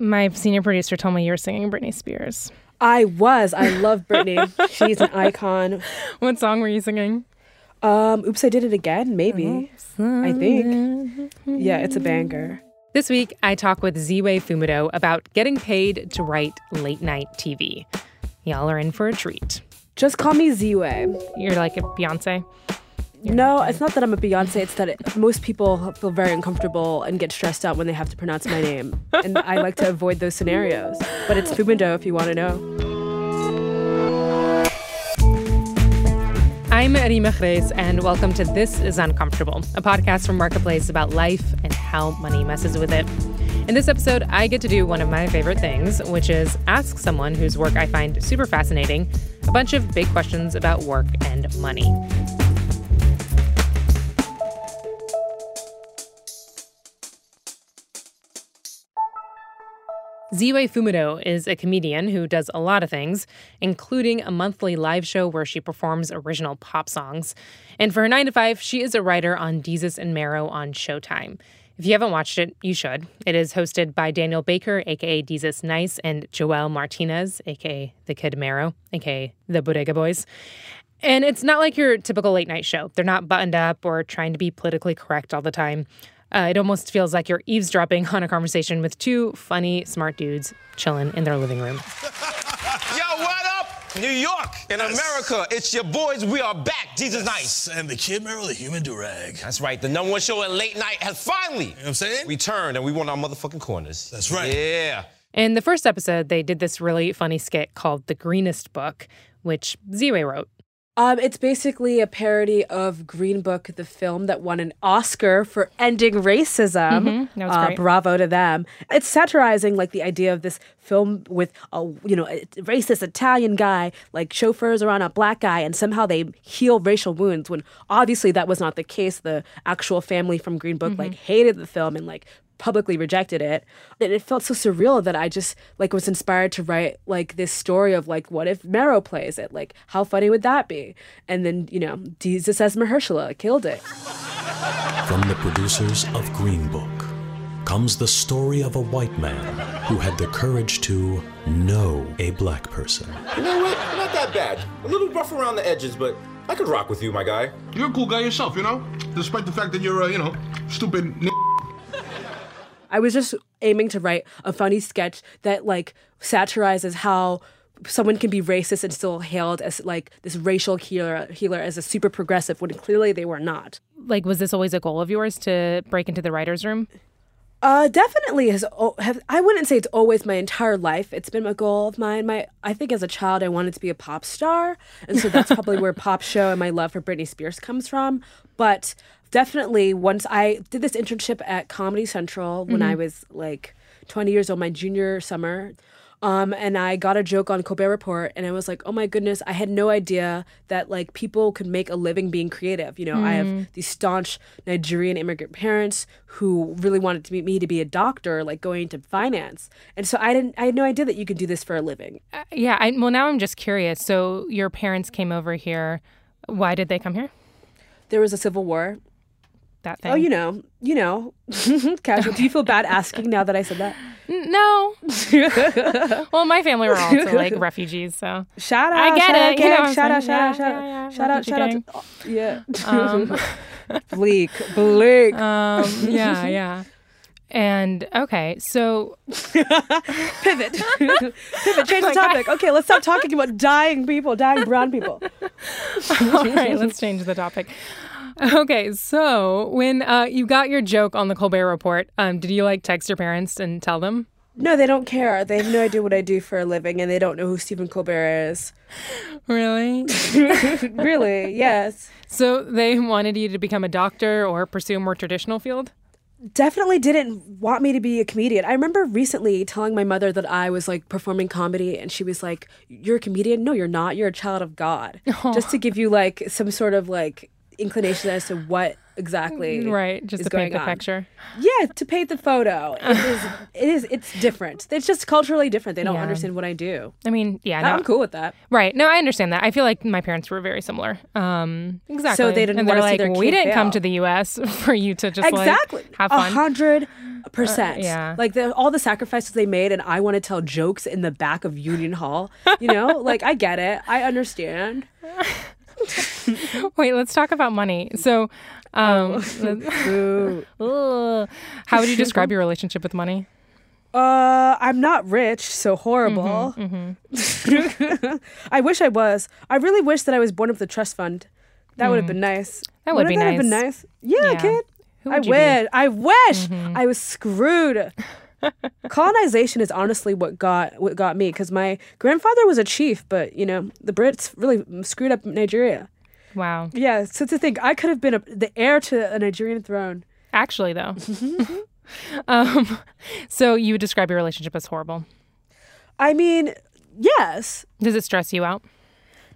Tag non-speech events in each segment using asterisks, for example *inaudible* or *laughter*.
My senior producer told me you were singing Britney Spears. I was. I love Britney. She's an icon. *laughs* What song were you singing? Um, oops, I did it again. Maybe. I think. Yeah, it's a banger. This week, I talk with Ziwe Fumudoh about getting paid to write late night TV. Y'all are in for a treat. Just call me Ziwe. You're like a Beyonce. No, it's not that I'm a Beyonce. It's that it, most people feel very uncomfortable and get stressed out when they have to pronounce my name. And I like to avoid those scenarios. But it's Fumudoh if you want to know. I'm Reema Khrais, and welcome to This is Uncomfortable, a podcast from Marketplace about life and how money messes with it. In this episode, I get to do one of my favorite things, which is ask someone whose work I find super fascinating a bunch of big questions about work and money. Ziwe Fumudoh is a comedian who does a lot of things, including a monthly live show where she performs original pop songs. And for her 9 to 5, she is a writer on Desus and Mero on Showtime. If you haven't watched it, you should. It is hosted by Daniel Baker, aka Desus Nice, and Joel Martinez, aka the Kid Mero, aka the Bodega Boys. And it's not like your typical late night show. They're not buttoned up or trying to be politically correct all the time. Uh, it almost feels like you're eavesdropping on a conversation with two funny, smart dudes chilling in their living room. *laughs* Yo, what up? New York in America. It's your boys. We are back. Desus Nice. And the Kid Mero, the human durag. That's right. The number one show at late night has finally You know what I'm saying? returned, and we want our motherfucking corners. That's right. Yeah. In the first episode, they did this really funny skit called The Greenest Book, which Ziwe wrote. Um, it's basically a parody of Green Book, the film that won an Oscar for ending racism. was Uh, bravo to them. It's satirizing like the idea of this film with a you know a racist Italian guy like chauffeurs around a black guy, and somehow they heal racial wounds. When obviously that was not the case. The actual family from Green Book like hated the film and like publicly rejected it and it felt so surreal that i just like was inspired to write like this story of like what if Mero plays it like how funny would that be and then you know Desus as mahershala killed it From the producers of Green Book comes the story of a white man who had the courage to know a black person. You know what? Not that bad. A little rough around the edges, but I could rock with you, my guy. You're a cool guy yourself, you know? Despite the fact that you're a, you know, stupid n- i was just aiming to write a funny sketch that like satirizes how someone can be racist and still hailed as like this racial healer healer as a super progressive when clearly they were not Like, was this always a goal of yours to break into the writer's room? Uh, definitely has. Have, I wouldn't say it's always my entire life. It's been a goal of mine. My I think as a child I wanted to be a pop star, and so that's probably where *laughs* pop show and my love for Britney Spears comes from. But definitely, once I did this internship at Comedy Central when I was like 20 years old, my junior summer. Um, and I got a joke on Colbert Report, and I was like, "Oh my goodness! I had no idea that like people could make a living being creative." You know, I have these staunch Nigerian immigrant parents who really wanted to be, me to be a doctor, like going into finance, and so I didn't. I had no idea that you could do this for a living. Uh, yeah, I, well, now I'm just curious. So, your parents came over here. Why did they come here? There was a civil war. That thing? Oh, you know, you know, *laughs* casual. Do you feel bad asking now that I said that? No. *laughs* well, my family were also like *laughs* refugees, so. Shout out! I get shout it, Out, you know shout out! Shout out! Yeah, Shout yeah, yeah, out! Shout out! refugee Shout out! yeah. Um, bleak, bleak. um, yeah, yeah. And okay, so pivot. pivot. Change the topic. Okay, let's stop talking about dying people, dying brown people. all right, let's change the topic. Okay, so when uh, you got your joke on the Colbert Report, um, did you like text your parents and tell them? No, they don't care. They have no idea what I do for a living, and they don't know who Stephen Colbert is. Really? *laughs* really? Yes. So they wanted you to become a doctor or pursue a more traditional field? Definitely didn't want me to be a comedian. I remember recently telling my mother that I was like performing comedy, and she was like, "You're a comedian? No, you're not. You're a child of God." *laughs* Just to give you like some sort of like inclination as to what exactly Right, just is to paint the on. picture. Yeah, to paint the photo. It *laughs* is. It is. It's different. It's just culturally different. They don't Yeah. understand what I do. I mean, yeah, no, I'm cool with that. Right. No, I understand that. I feel like my parents were very similar. Um, exactly. they didn't and they're like, we didn't come to the U.S. *laughs* for you to just exactly. like have A fun. hundred percent. yeah. Like the, all the sacrifices they made, and I want to tell jokes in the back of Union Hall. You know, *laughs* like I get it. I understand. *laughs* Wait, let's talk about money. So, um, *laughs* *laughs* how would you describe your relationship with money? Uh, I'm not rich, so horrible. Mm-hmm, I wish I was. I really wish that I was born with a trust fund. That would have been nice. Mm. That would be have been nice. nice. Yeah, Yeah. kid. Who I would you be? Mm-hmm. wish. I wish I was screwed. Colonization is honestly what got what got me because my grandfather was a chief, but you know the Brits really screwed up Nigeria. Wow. Yeah, so to think I could have been a, the heir to a Nigerian throne. Actually, though. *laughs* um, so you would describe your relationship as horrible. I mean, yes. Does it stress you out?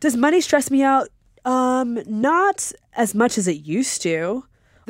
Does money stress me out? Um, not as much as it used to.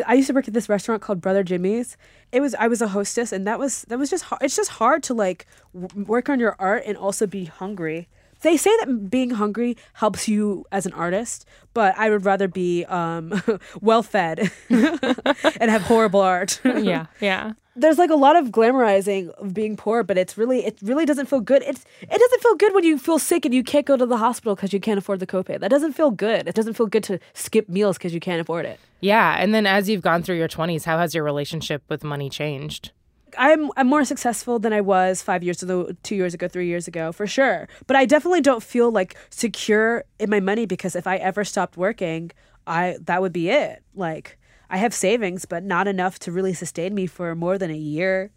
I used to work at this restaurant called Brother Jimmy's. It was I was a hostess, and that was that was just hard. It's just hard to like w- work on your art and also be hungry. They say that being hungry helps you as an artist, but I would rather be um, *laughs* well fed *laughs* and have horrible art. yeah, yeah. there's like a lot of glamorizing of being poor, but it's really it really doesn't feel good. It's it doesn't feel good when you feel sick and you can't go to the hospital because you can't afford the copay. That doesn't feel good. It doesn't feel good to skip meals because you can't afford it. Yeah. And then as you've gone through your 20s, how has your relationship with money changed? I'm I'm more successful than I was five years ago, two years ago, three years ago, for sure. But I definitely don't feel like secure in my money because if I ever stopped working, I that would be it. Like I have savings, but not enough to really sustain me for more than a year,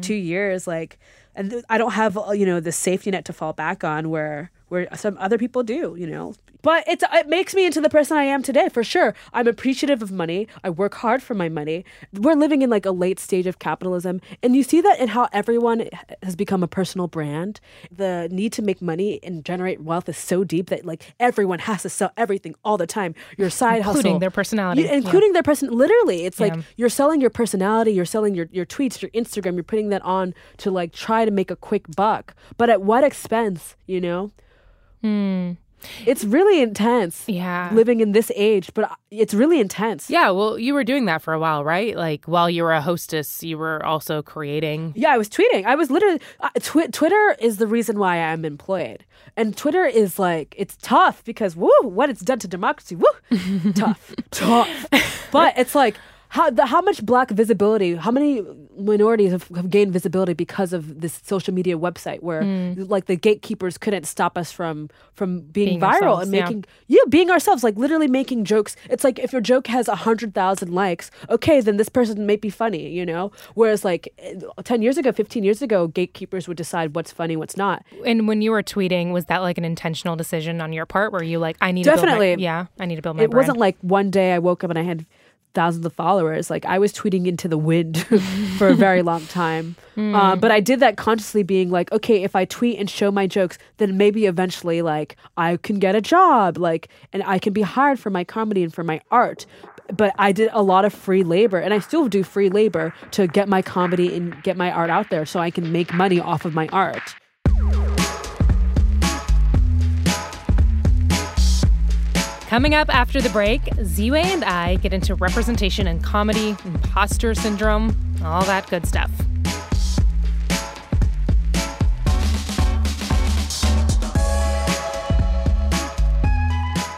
two years. Like, and th- I don't have uh, you know the safety net to fall back on where where some other people do. You know, but it's it makes me into the person I am today for sure. I'm appreciative of money. I work hard for my money. We're living in like a late stage of capitalism, and you see that in how everyone has become a personal brand. The need to make money and generate wealth is so deep that like everyone has to sell everything all the time. Your side Including hustle, their personality. You- Yeah. including their person. Literally, it's like you're selling your personality. You're selling your your tweets, your Instagram. You're putting that on to like try to make a quick buck, but at what expense? You know. Hmm. It's really intense. Yeah. Living in this age, but it's really intense. Yeah, well, you were doing that for a while, right? Like while you were a hostess, you were also creating. Yeah, I was tweeting. I was literally uh, twi- Twitter is the reason why I'm employed. And Twitter is like it's tough because woo, what it's done to democracy. Woo, *laughs* tough, tough. But it's like how the, how much black visibility, how many minorities have, have gained visibility because of this social media website where like the gatekeepers couldn't stop us from from being, Being viral and making yeah, being ourselves, like literally making jokes. It's like if your joke has a hundred thousand likes, okay, then this person may be funny, you know. Whereas like eh, ten years ago, fifteen years ago, gatekeepers would decide what's funny, what's not. And when you were tweeting, was that like an intentional decision on your part? Were you like, I need Definitely. to build my, yeah, I need to build my it brand. wasn't like one day I woke up and I had thousands of followers. Like I was tweeting into the wind *laughs* for a very *laughs* long time. Hmm. Uh, but I did that consciously, being like, okay, if I tweet and show my jokes, then maybe eventually, like, I can get a job, like, and I can be hired for my comedy and for my art. But I did a lot of free labor, and I still do free labor to get my comedy and get my art out there, so I can make money off of my art. Coming up after the break, Ziwe and I get into representation in comedy, imposter syndrome, all that good stuff.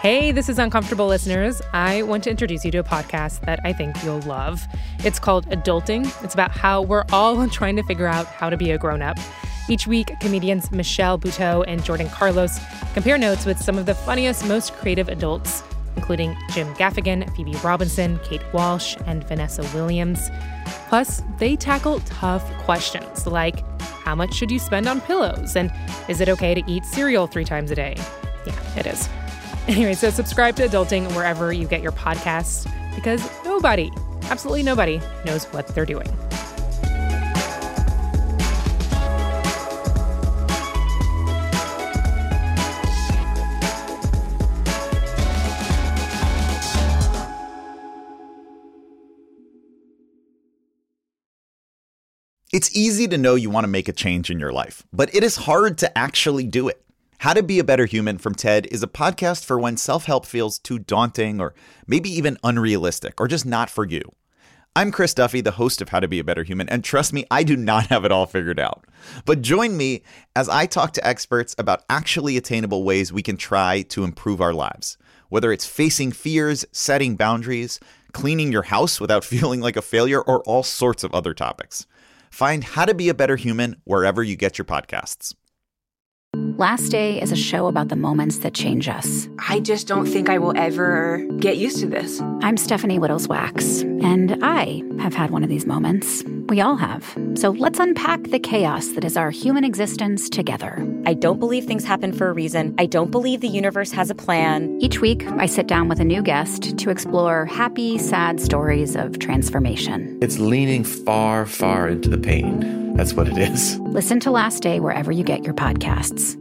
Hey, this is Uncomfortable Listeners. I want to introduce you to a podcast that I think you'll love. It's called Adulting. It's about how we're all *laughs* trying to figure out how to be a grown up. Each week, comedians Michelle Buteau and Jordan Carlos compare notes with some of the funniest, most creative adults, including Jim Gaffigan, Phoebe Robinson, Kate Walsh, and Vanessa Williams. Plus, they tackle tough questions like how much should you spend on pillows? And is it okay to eat cereal three times a day? Yeah, it is. *laughs* Anyway, so subscribe to Adulting wherever you get your podcasts because nobody, absolutely nobody, knows what they're doing. It's easy to know you want to make a change in your life, but it is hard to actually do it. How to Be a Better Human from TED is a podcast for when self help feels too daunting or maybe even unrealistic or just not for you. I'm Chris Duffy, the host of How to Be a Better Human, and trust me, I do not have it all figured out. But join me as I talk to experts about actually attainable ways we can try to improve our lives. Whether it's facing fears, setting boundaries, cleaning your house without *laughs* feeling like a failure, or all sorts of other topics. Find How to Be a Better Human wherever you get your podcasts. Last Day is a show about the moments that change us. I just don't think I will ever get used to this. I'm Stephanie Wittels Wachs, and I have had one of these moments. We all have. So let's unpack the chaos that is our human existence together. I don't believe things happen for a reason. I don't believe the universe has a plan. Each week, I sit down with a new guest to explore happy, sad stories of transformation. It's leaning far, far into the pain. That's what it is. Listen to Last Day wherever you get your podcasts.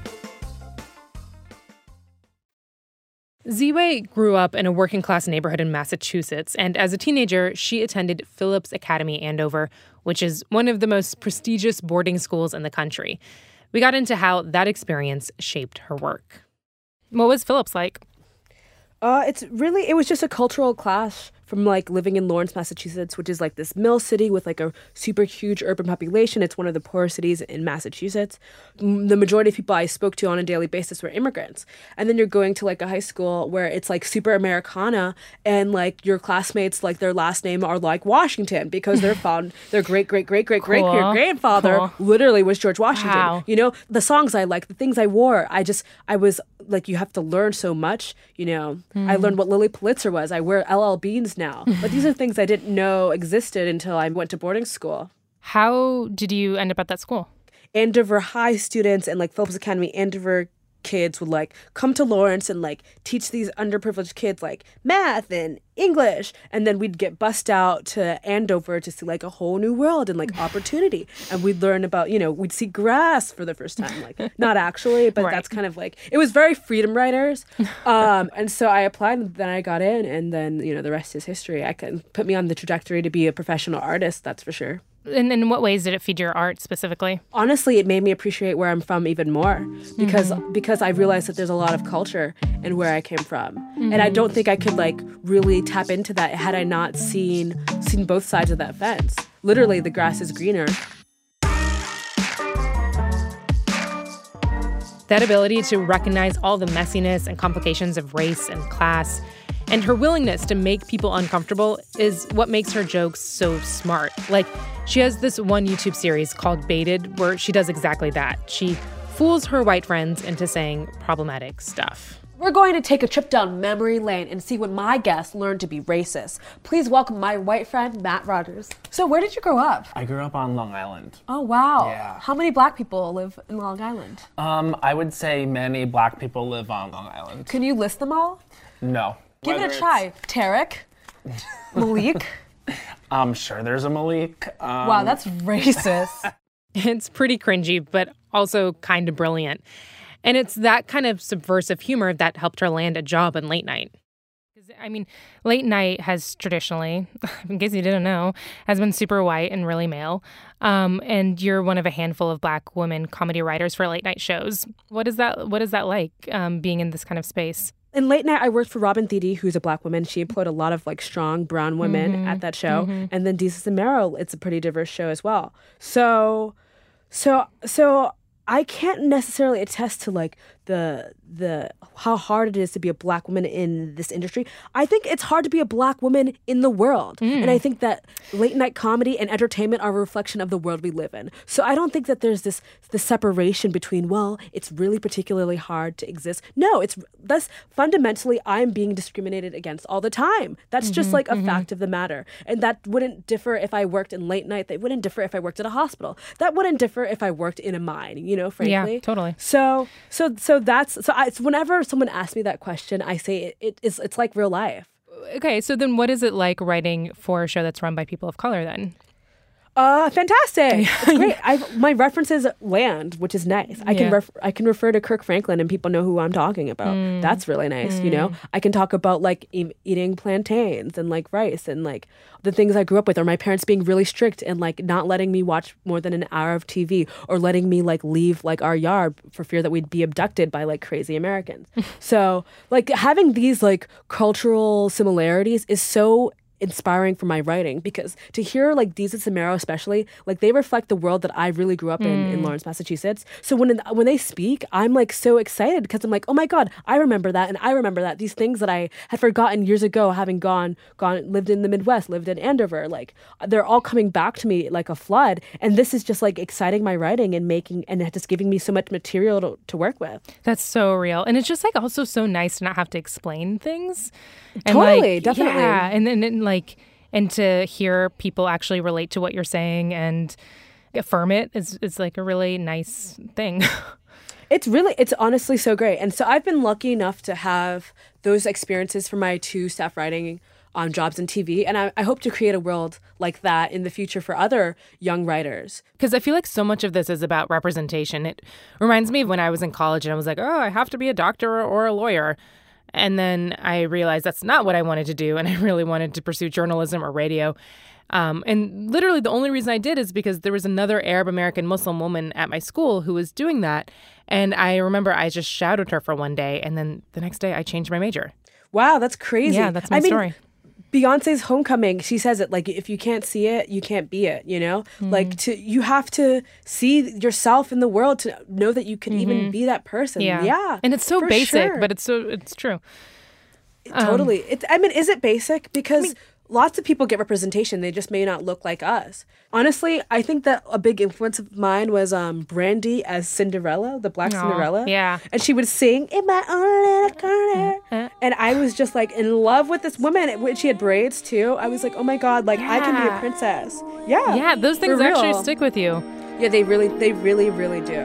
Ziwe grew up in a working class neighborhood in Massachusetts, and as a teenager, she attended Phillips Academy Andover, which is one of the most prestigious boarding schools in the country. We got into how that experience shaped her work. What was Phillips like? Uh, it's really it was just a cultural clash from like living in Lawrence, Massachusetts, which is like this mill city with like a super huge urban population. It's one of the poorest cities in Massachusetts. The majority of people I spoke to on a daily basis were immigrants. And then you're going to like a high school where it's like super Americana and like your classmates like their last name are like Washington because they're *laughs* found their great great great great great Cool. great grandfather Cool. literally was George Washington. Wow. You know, the songs I like, the things I wore, I just I was like you have to learn so much, you know. I Mm. learned what Lilly Pulitzer was. I wear LL Beans now. but these are things I didn't know existed until I went to boarding school. How did you end up at that school? Andover High students and like Phillips Academy Andover kids would like come to Lawrence and like teach these underprivileged kids like math and English and then we'd get bussed out to Andover to see like a whole new world and like opportunity. And we'd learn about you know we'd see grass for the first time like *laughs* not actually but that's kind of like it was very freedom writers um and so I applied and then I got in and then you know the rest is history. I can put me on the trajectory to be a professional artist that's for sure And in what ways did it feed your art specifically? honestly it made me appreciate where i'm from even more because mm-hmm. because i realized that there's a lot of culture in where i came from. And i mm-hmm. don't think i could like really tap into that had i not seen seen both sides of that fence. Literally the grass is greener. That ability to recognize all the messiness and complications of race and class, and her willingness to make people uncomfortable is what makes her jokes so smart. Like, she has this one YouTube series called Baited where she does exactly that. She fools her white friends into saying problematic stuff. we're going to take a trip down memory lane and see when my guests learned to be racist. Please welcome my white friend, Matt Rogers. So, where did you grow up? I grew up on Long Island. Oh, wow. Yeah. How many black people live in Long Island? Um, I would say many black people live on Long Island. Can you list them all? No. Give Whether it a try. Tarek, *laughs* Malik. I'm sure there's a Malik. Um, wow, that's racist. *laughs* It's pretty cringy, but also kind of brilliant. And it's that kind of subversive humor that helped her land a job in late night. 'Cause, I mean, late night has traditionally, *laughs* in case you didn't know, has been super white and really male. Um, and you're one of a handful of black women comedy writers for late night shows. What is that? What is that like um, being in this kind of space? In late night, I worked for Robin Thede, who's a black woman. She employed a lot of like strong brown women Mhm, at that show, mhm. and then Desus and Mero. It's a pretty diverse show as well. So, so, so I can't necessarily attest to like the the how hard it is to be a black woman in this industry. I think it's hard to be a black woman in the world. And I think that late night comedy and entertainment are a reflection of the world we live in. So I don't think that there's this the separation between well, it's really particularly hard to exist. No, it's that's fundamentally I'm being discriminated against all the time. That's just Mhm, like a mhm. fact of the matter. And that wouldn't differ if I worked in late night. That wouldn't differ if I worked at a hospital. That wouldn't differ if I worked in a mine, you know, frankly. Yeah, totally. So so so that's so I, whenever someone asks me that question, I say it, it is it's like real life. okay, so then what is it like writing for a show that's run by people of color then? Uh, fantastic! It's great. *laughs* I my references land, which is nice. I can ref- I can refer to Kirk Franklin, and people know who I'm talking about. Mm. That's really nice. You know, Mm. I can talk about like e- eating plantains and like rice and like the things I grew up with, or my parents being really strict and like not letting me watch more than an hour of TV, or letting me like leave like our yard for fear that we'd be abducted by like crazy Americans. *laughs* so like having these like cultural similarities is so inspiring for my writing because to hear like Desus and especially like they reflect the world that I really grew up in in Mm. Lawrence, Massachusetts. So when when they speak, I'm like so excited because I'm like, oh my god, I remember that and I remember that these things that I had forgotten years ago, having gone gone lived in the Midwest, lived in Andover, like they're all coming back to me like a flood. And this is just like exciting my writing and making and just giving me so much material to, to work with. That's so real. And it's just like also so nice to not have to explain things. And Totally, like, definitely. Yeah. And then and like and to hear people actually relate to what you're saying and affirm it is is like a really nice thing. *laughs* It's really, it's honestly so great. And so I've been lucky enough to have those experiences for my two staff writing um, jobs in TV. And I, I hope to create a world like that in the future for other young writers. Because I feel like so much of this is about representation. It reminds me of when I was in college and I was like, oh, I have to be a doctor or a lawyer. And then I realized that's not what I wanted to do. And *laughs* I really wanted to pursue journalism or radio. Um, and literally, the only reason I did is because there was another Arab American Muslim woman at my school who was doing that. And I remember I just shouted her for one day. And then the next day I changed my major. Wow, that's crazy. Yeah, that's my I mean, story. Beyonce's homecoming, she says it like if you can't see it, you can't be it, you know? Mm. Like to you have to see yourself in the world to know that you can even Mhm. be that person. Yeah. Yeah. And it's so basic, sure. but it's so, it's true. Um, totally. It, I mean, is it basic? Because lots of people get representation. They just may not look like us. Honestly, I think that a big influence of mine was um, Brandy as Cinderella, the Black Aw, Cinderella. yeah. And she would sing in my own little corner. Uh, And I was just like in love with this woman. When she had braids too, I was like, oh my god, like I can be a princess. Yeah. Yeah, those for things actually real. stick with you. Yeah, they really, they really, really do.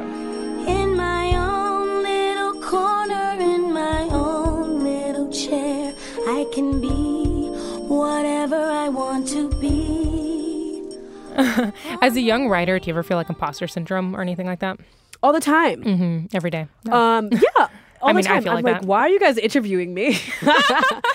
In my own little corner, in my own little chair, I can be whatever I want to be. *laughs* As a young writer, do you ever feel like imposter syndrome or anything like that? All the time. Mm-hmm. Every day. Um, yeah. All I the mean, I time. feel I'm like like, that. why are you guys interviewing me? *laughs*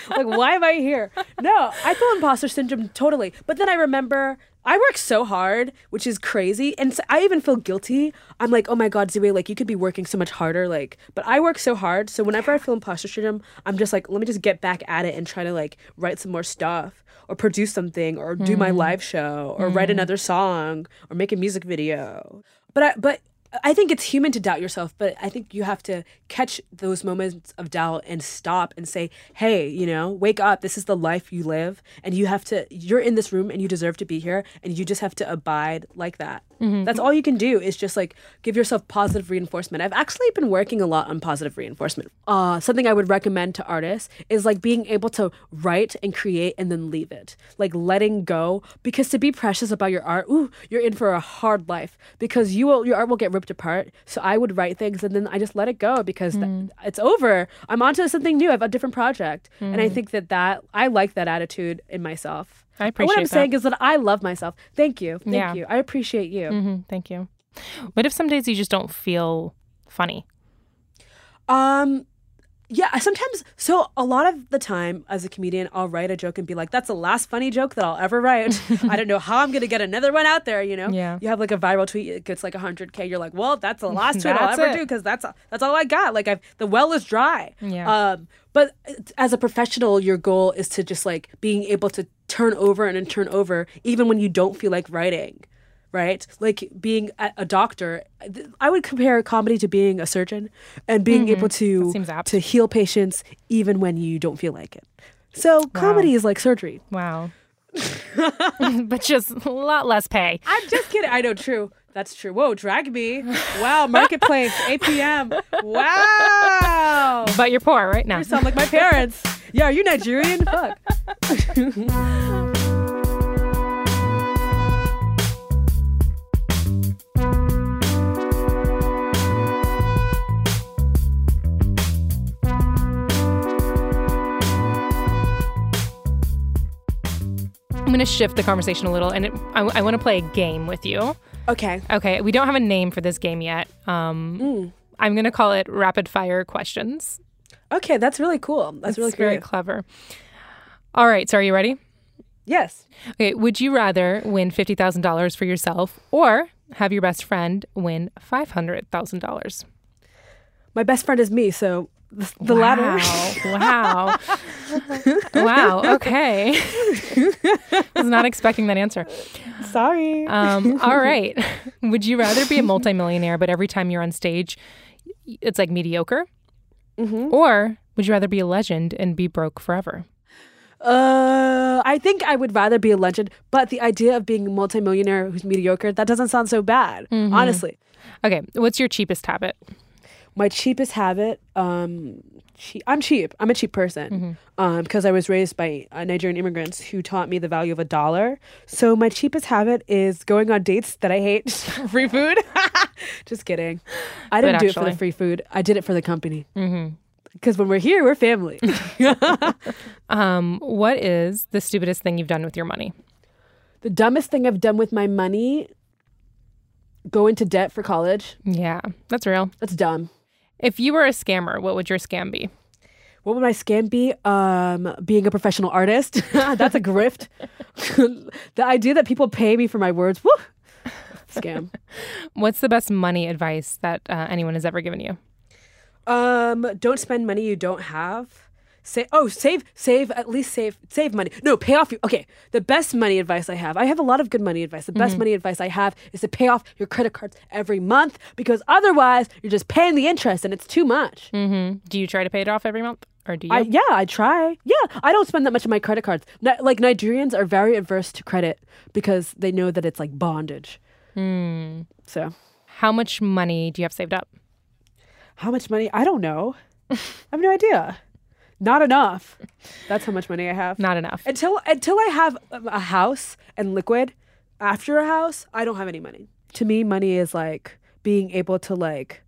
like, why am I here? No, I feel imposter syndrome totally. But then I remember I work so hard, which is crazy. And so I even feel guilty. I'm like, oh my God, Ziwe, like you could be working so much harder. Like, but I work so hard. So whenever I feel imposter syndrome, I'm just like, let me just get back at it and try to like write some more stuff or produce something or do my Mm. live show or write Mm. another song or make a music video. But I, but I think it's human to doubt yourself, but I think you have to catch those moments of doubt and stop and say, hey, you know, wake up. This is the life you live. And you have to, you're in this room and you deserve to be here. And you just have to abide like that. Mhm. That's all you can do is just like give yourself positive reinforcement. I've actually been working a lot on positive reinforcement. Uh, something I would recommend to artists is like being able to write and create and then leave it, like letting go. Because to be precious about your art, ooh, you're in for a hard life because you will your art will get ripped apart. So I would write things and then I just let it go because th- Mm. it's over. I'm on to something new. I have a different project, and I Mm. think that that I like that attitude in myself. I appreciate. What I'm that. saying is that I love myself. Thank you. Thank Yeah. you. I appreciate you. hmm Thank you. What if some days you just don't feel funny? Um, yeah, sometimes. So a lot of the time, as a comedian, I'll write a joke and be like, "That's the last funny joke that I'll ever write." *laughs* I don't know how I'm gonna get another one out there. You know? Yeah. You have like a viral tweet, it gets like hundred k. You're like, "Well, that's the *laughs* last tweet I'll ever it. do because that's that's all I got." Like, I've the well is dry. Yeah. Um, but as a professional, your goal is to just like being able to turn over and turn over, even when you don't feel like writing right? Like being a, doctor, I would compare comedy to being a surgeon and being Mhm. able to That seems apt. to heal patients even when you don't feel like it. So comedy is like surgery. Wow. *laughs* *laughs* but just a lot less pay. I'm just kidding. I know, true. That's true. Whoa, drag me. *laughs* Wow, marketplace, APM. Wow. But you're poor right now. You sound like my parents. Yeah, are you Nigerian? Fuck. Going to shift the conversation a little, and it, I, I want to play a game with you. Okay. Okay. We don't have a name for this game yet. Um, Mm. I'm going to call it rapid fire questions. Okay, that's really cool. That's It's really very clever. All right. So, are you ready? Yes. Okay. Would you rather win fifty thousand dollars for yourself or have your best friend win five hundred thousand dollars? My best friend is me, so the, the latter. Wow. wow. *laughs* Okay. I *laughs* Was not expecting that answer. Sorry. Um, all right. Would you rather be a multimillionaire, but every time you're on stage, it's like mediocre? Mm-hmm. Or would you rather be a legend and be broke forever? Uh, I think I would rather be a legend, but the idea of being a multimillionaire who's mediocre, that doesn't sound so bad, Mhm. honestly. Okay. What's your cheapest habit? My cheapest habit, um, che- I'm cheap. I'm a cheap person um, because I was raised by uh, Nigerian immigrants who taught me the value of a dollar. So my cheapest habit is going on dates that I hate. *laughs* free food. *laughs* Just kidding. I didn't do it for the free food. I did it for the company. Mm-hmm. Because when we're here, we're family. *laughs* Um, what is the stupidest thing you've done with your money? the dumbest thing I've done with my money, go into debt for college. Yeah, that's real. That's dumb. If you were a scammer, what would your scam be? What would my scam be? Um, being a professional artist. *laughs* That's a grift. *laughs* the idea that people pay me for my words, woo, scam. What's the best money advice that uh, anyone has ever given you? Um, don't spend money you don't have. Say, oh, save, save, at least save, save money. No, pay off your. Okay, the best money advice I have. I have a lot of good money advice. The best Mhm. money advice I have is to pay off your credit cards every month because otherwise you're just paying the interest and it's too much. Mm-hmm. Do you try to pay it off every month, or do you? I, yeah, I try. Yeah, I don't spend that much on my credit cards. Ni- like Nigerians are very adverse to credit because they know that it's like bondage. Hmm. So, How much money do you have saved up? how much money? I don't know. *laughs* I have no idea. Not enough. That's how much money I have. Not enough. Until until I have a house and liquid after a house, I don't have any money. To me, money is like being able to like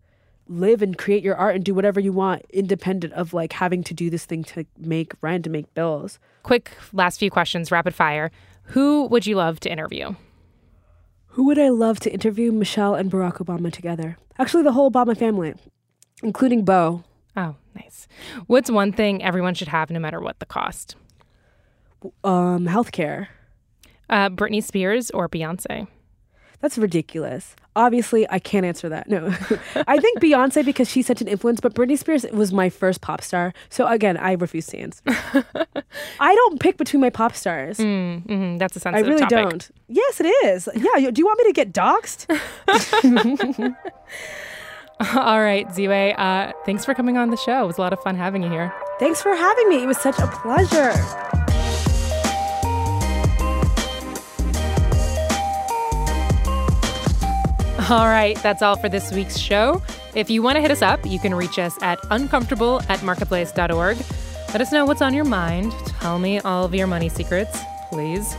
live and create your art and do whatever you want independent of like having to do this thing to make rent and make bills. Quick last few questions, rapid fire. Who would you love to interview? Who would I love to interview Michelle and Barack Obama together? Actually, the whole Obama family, including Bo. Oh, nice. What's one thing everyone should have no matter what the cost? Um, healthcare. Uh, Britney Spears or Beyonce? That's ridiculous. Obviously, I can't answer that. No. *laughs* I think Beyonce because she's such an influence, but Britney Spears was my first pop star. So again, I refuse to answer. *laughs* I don't pick between my pop stars. Mm, mhm, that's a sensitive I really topic. don't. Yes, it is. Yeah. Do you want me to get doxxed? *laughs* *laughs* All right, Ziwe, uh, thanks for coming on the show. It was a lot of fun having you here. Thanks for having me. It was such a pleasure. All right, that's all for this week's show. If you want to hit us up, you can reach us at uncomfortable at marketplace.org. Let us know what's on your mind. Tell me all of your money secrets, please.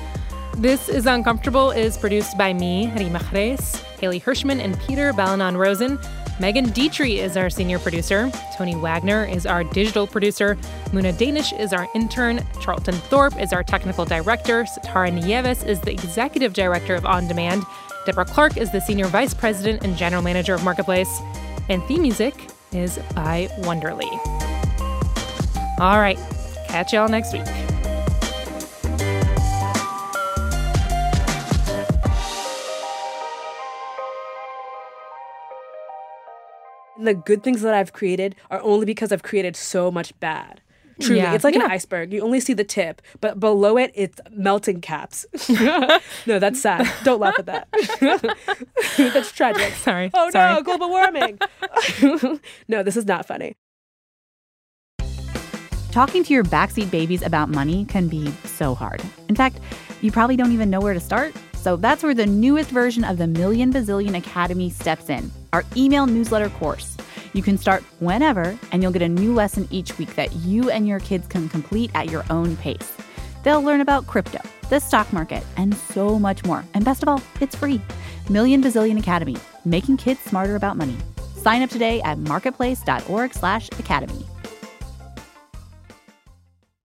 This is Uncomfortable is produced by me, Reema Khrais, Haley Hirschman, and Peter Balonon Rosen. Megan Dietrich is our senior producer. Tony Wagner is our digital producer. Muna Danish is our intern. Charlton Thorpe is our technical director. Sitara Nieves is the executive director of On Demand. Deborah Clark is the senior vice president and general manager of Marketplace. And theme music is by Wonderly. All right, catch y'all next week. The good things that I've created are only because I've created so much bad. Truly, Yeah. it's like Yeah. an iceberg. You only see the tip, but below it, it's melting caps. *laughs* no, that's sad. Don't laugh at that. *laughs* that's tragic. *laughs* Sorry. Oh sorry. no, global warming. no, this is not funny. Talking to your backseat babies about money can be so hard. In fact, you probably don't even know where to start. So that's where the newest version of the Million Bazillion Academy steps in our email newsletter course. You can start whenever, and you'll get a new lesson each week that you and your kids can complete at your own pace. They'll learn about crypto, the stock market, and so much more. And best of all, it's free. Million Bazillion Academy, making kids smarter about money. Sign up today at marketplace.org/academy.